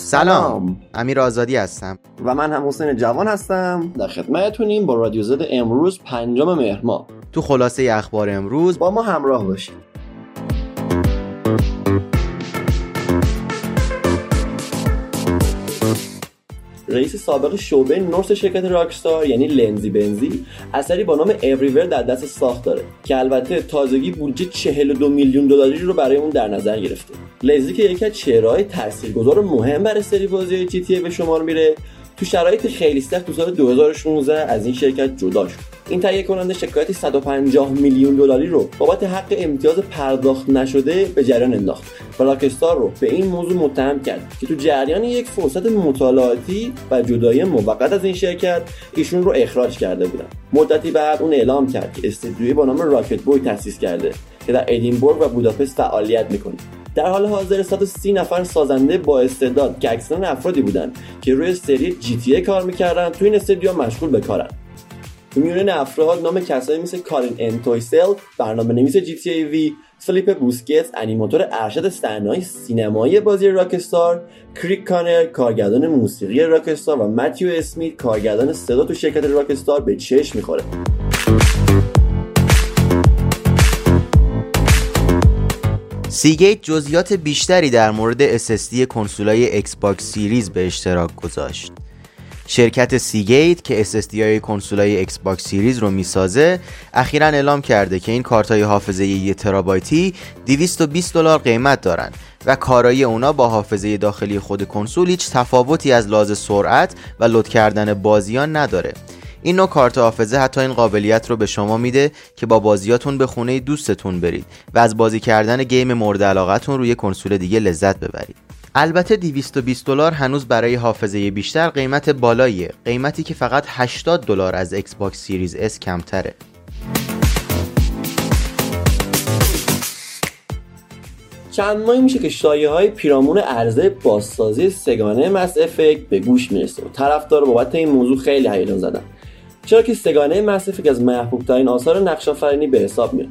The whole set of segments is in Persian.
سلام. امیر آزادی هستم. و من هم حسین جوان هستم. در خدمتتونیم با رادیو زد امروز پنجم مهر ماه تو خلاصه اخبار امروز با ما همراه باشید. رئیس سابق شعبه نورس شرکت راکستار یعنی لنزی بنزی اثری با نام اوریور در دست ساخت داره که البته تازگی بودجه 42 میلیون دلاری رو برای اون در نظر گرفته. لنزی که یکی از چهره‌های تاثیرگذار مهم برای سری بازی جی تی به شمار میره. تو شرایط خیلی سخت تو سال 2016 از این شرکت جدا شد. این تهیه کننده شکایتی 150 میلیون دلاری رو بابت حق امتیاز پرداخت نشده به جریان انداخت و راکستار رو به این موضوع متهم کرد که تو جریان یک فرصت مطالعاتی و جدایی موقت از این شرکت ایشون رو اخراج کرده بودن. مدتی بعد اون اعلام کرد که استدیوی با نام راکت بوی تأسیس کرده که در ادینبورگ و بوداپست فعالیت می‌کنه. در حال حاضر 130 نفر سازنده با استعداد که اکثرا افرادی بودند که روی سری GTA کار می‌کردن تو این استدیو مشغول به کارن. میون افراد نام کسایی مثل کارین انتویسل برنامه نویس GTA V فلیپ بوسکت انیماتور ارشد صحنه‌های سینمایی بازی راکستار کریگ کانر کارگردان موسیقی راکستار و متیو اسمیت کارگردان صدا تو شرکت راکستار به چشم می‌خوره. سیگیت جزئیات بیشتری در مورد SSD کنسولای Xbox Series به اشتراک گذاشت. شرکت سیگیت که SSD های کنسولای Xbox Series رو می‌سازه اخیرا اعلام کرده که این کارت های حافظه 1 ترابایتی 220 دلار قیمت دارن و کارایی اونا با حافظه داخلی خود کنسول هیچ تفاوتی از لحاظ سرعت و لود کردن بازیا نداره این نوع کارت حافظه حتی این قابلیت رو به شما میده که با بازیاتون به خونه دوستتون برید و از بازی کردن game مورد علاقتون روی کنسول دیگه لذت ببرید. البته 220 دلار هنوز برای حافظه بیشتر قیمت بالاییه. قیمتی که فقط 80 دلار از Xbox Series S کمتره. چند ماهی میشه که شایعه های پیرامون عرضه بازسازی سه‌گانه Mass Effect به گوش می‌رسه و طرفدار بابت این موضوع خیلی هیجان زدن. چرا که سه‌گانه Mass Effect از محبوبترین آثار نقش آفرینی به حساب میاد.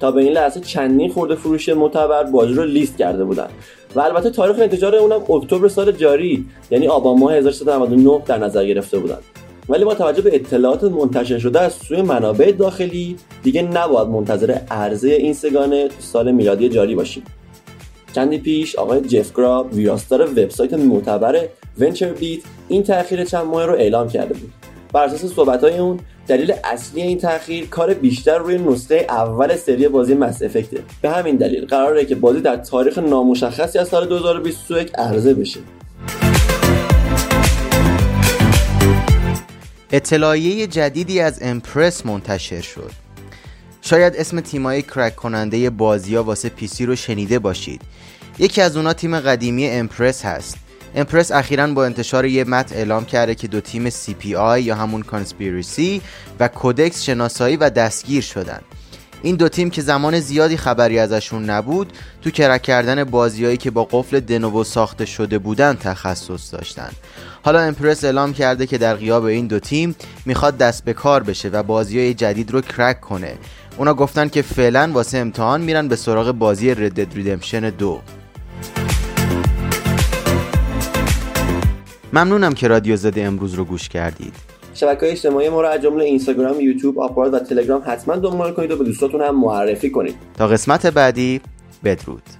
تا به این لحظه چندین خورده فروش معتبر بازی رو لیست کرده بودن. و البته تاریخ انتشار اونم اکتبر سال جاری یعنی آبان ماه 1399 در نظر گرفته بودن. ولی با توجه به اطلاعات منتشر شده از سوی منابع داخلی دیگه نباید منتظر عرضه این سگانه سال میلادی جاری باشیم. چندی پیش آقای جف گراب ویراستار وبسایت معتبر ونچر بیت این تاخیر چند ماه رو اعلام کرده بود. بر اساس صحبت‌های اون دلیل اصلی این تاخیر کار بیشتر روی نسخه اول سری بازی مس افکته به همین دلیل قراره که بازی در تاریخ نامشخصی از سال 2021 عرضه بشه. اطلاعیه جدیدی از امپرس منتشر شد. شاید اسم تیمای کرک کننده بازی ها واسه پیسی رو شنیده باشید. یکی از اونا تیم قدیمی امپرس هست. امپرس اخیرا با انتشار یه متن اعلام کرده که دو تیم CPI یا همون کانسپیرسی و کودکس شناسایی و دستگیر شدن. این دو تیم که زمان زیادی خبری ازشون نبود تو کرک کردن بازیایی که با قفل دنوو ساخته شده بودن تخصص داشتن. حالا امپرس اعلام کرده که در غیاب این دو تیم می‌خواد دست به کار بشه و بازی جدید رو کرک کنه. اونا گفتن که فعلا واسه امتحان میرن به سراغ بازی ردد ریدمشن دو. ممنونم که رادیو زده امروز رو گوش کردید. شبکه های اجتماعی ما رو از جمله اینستاگرام، یوتیوب، آپارات و تلگرام حتما دنبال کنید و به دوستاتون هم معرفی کنید. تا قسمت بعدی بدرود.